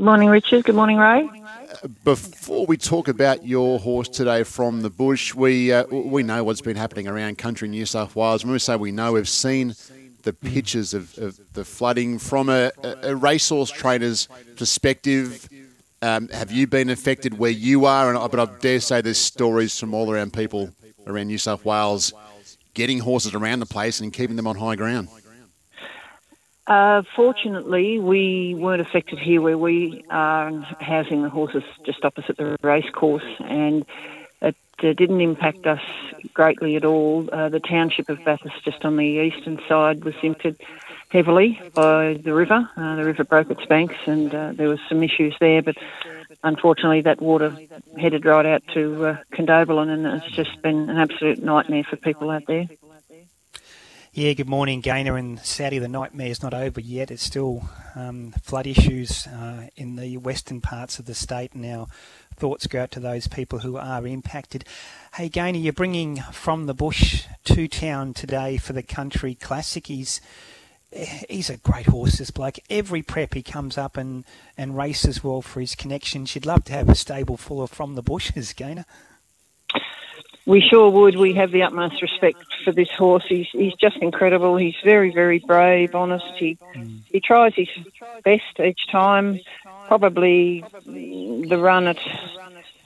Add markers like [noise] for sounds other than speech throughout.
Good morning, Richard. Good morning, Ray. Before we talk about your horse today from the bush, we uh, we know what's been happening around country New South Wales. When we say we know, we've seen the pictures of, of the flooding from a, a racehorse trainer's perspective. Um, have you been affected where you are? And but I dare say there's stories from all around people around New South Wales getting horses around the place and keeping them on high ground. Uh, fortunately, we weren't affected here where we are housing the horses just opposite the racecourse, and it uh, didn't impact us greatly at all. Uh, the township of Bathurst, just on the eastern side, was impacted heavily by the river. Uh, the river broke its banks, and uh, there was some issues there, but unfortunately, that water headed right out to uh, Condobolin, and it's just been an absolute nightmare for people out there. Yeah, good morning, Gainer. And sadly, the nightmare is not over yet. It's still um, flood issues uh, in the western parts of the state. And our thoughts go out to those people who are impacted. Hey, Gainer, you're bringing from the bush to town today for the Country Classic. He's he's a great horse, this bloke. Every prep he comes up and, and races well for his connections. You'd love to have a stable full of from the bushes, Gaynor. We sure would. We have the utmost respect for this horse. He's he's just incredible. He's very very brave, honest. He mm. he tries his best each time. Probably the run at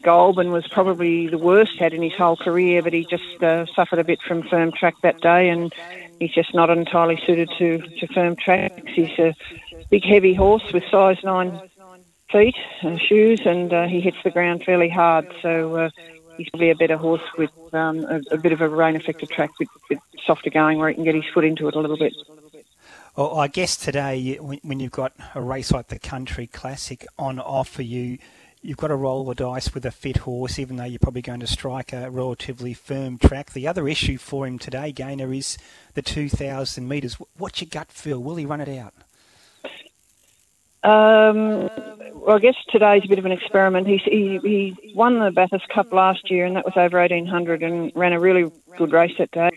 Goulburn was probably the worst had in his whole career, but he just uh, suffered a bit from firm track that day, and he's just not entirely suited to, to firm tracks. He's a big, heavy horse with size nine feet and shoes, and uh, he hits the ground fairly hard. So uh, he's probably a better horse with um, a, a, bit of a rain affected track with, with softer going where he can get his foot into it a little bit. Well, I guess today, when you've got a race like the Country Classic on offer, you you've got to roll the dice with a fit horse, even though you're probably going to strike a relatively firm track. The other issue for him today, Gainer, is the 2,000 metres. What's your gut feel? Will he run it out? Um, well, I guess today's a bit of an experiment. He, he, he won the Bathurst Cup last year, and that was over 1800, and ran a really good race that day.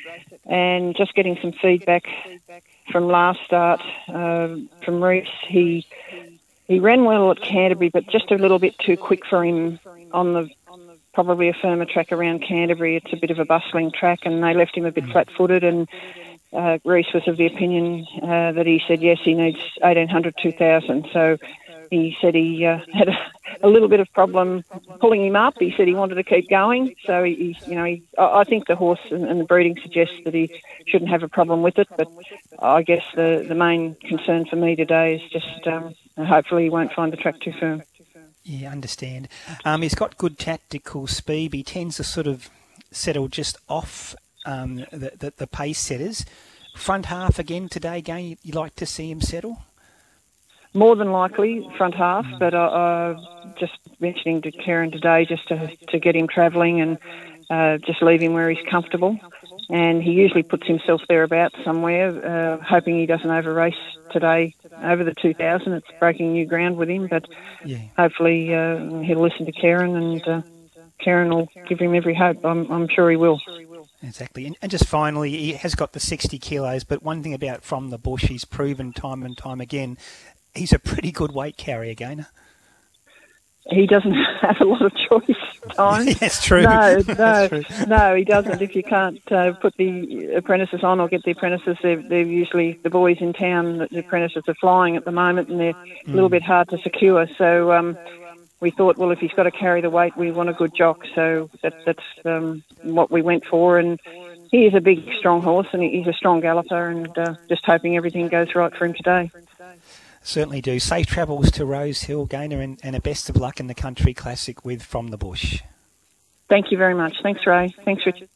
And just getting some feedback from last start uh, from Reese, he he ran well at Canterbury, but just a little bit too quick for him on the probably a firmer track around Canterbury. It's a bit of a bustling track, and they left him a bit flat-footed and uh, Reese was of the opinion uh, that he said yes, he needs 1800, 2000. So he said he uh, had a, a, little bit of problem pulling him up. He said he wanted to keep going. So he, you know, he, I think the horse and, and, the breeding suggests that he shouldn't have a problem with it. But I guess the the main concern for me today is just um, hopefully he won't find the track too firm. Yeah, understand. Um, he's got good tactical speed. He tends to sort of settle just off um, the, the, the pace setters. Front half again today, again, you like to see him settle? More than likely, front half, mm. but uh, uh, just mentioning to Kerrin today just to, to get him travelling and uh, just leave him where he's comfortable. And he usually puts himself thereabouts somewhere, uh, hoping he doesn't over race today over the 2000. It's breaking new ground with him, but yeah. hopefully uh, he'll listen to Kerrin and uh, Kerrin will give him every hope. I'm, I'm sure he will. Exactly. And, and, just finally, he has got the 60 kilos, but one thing about From the Bush, he's proven time and time again, he's a pretty good weight carrier, gainer. He doesn't [laughs] have a lot of choice time. [laughs] That's true. No, [laughs] no, true. no, he doesn't. If you can't uh, put the apprentices on or get the apprentices, they're, they're, usually the boys in town. The apprentices are flying at the moment, and they're mm. a little bit hard to secure. So um, we thought, well, if he's got to carry the weight, we want a good jock. So that, that's um, what we went for. And he is a big, strong horse, and he's a strong galloper, and uh, just hoping everything goes right for him today. Certainly do. Safe travels to Rose Hill, Gaynor, and, and a best of luck in the Country Classic with From the Bush. Thank you very much. Thanks, Ray. Thanks, Richard.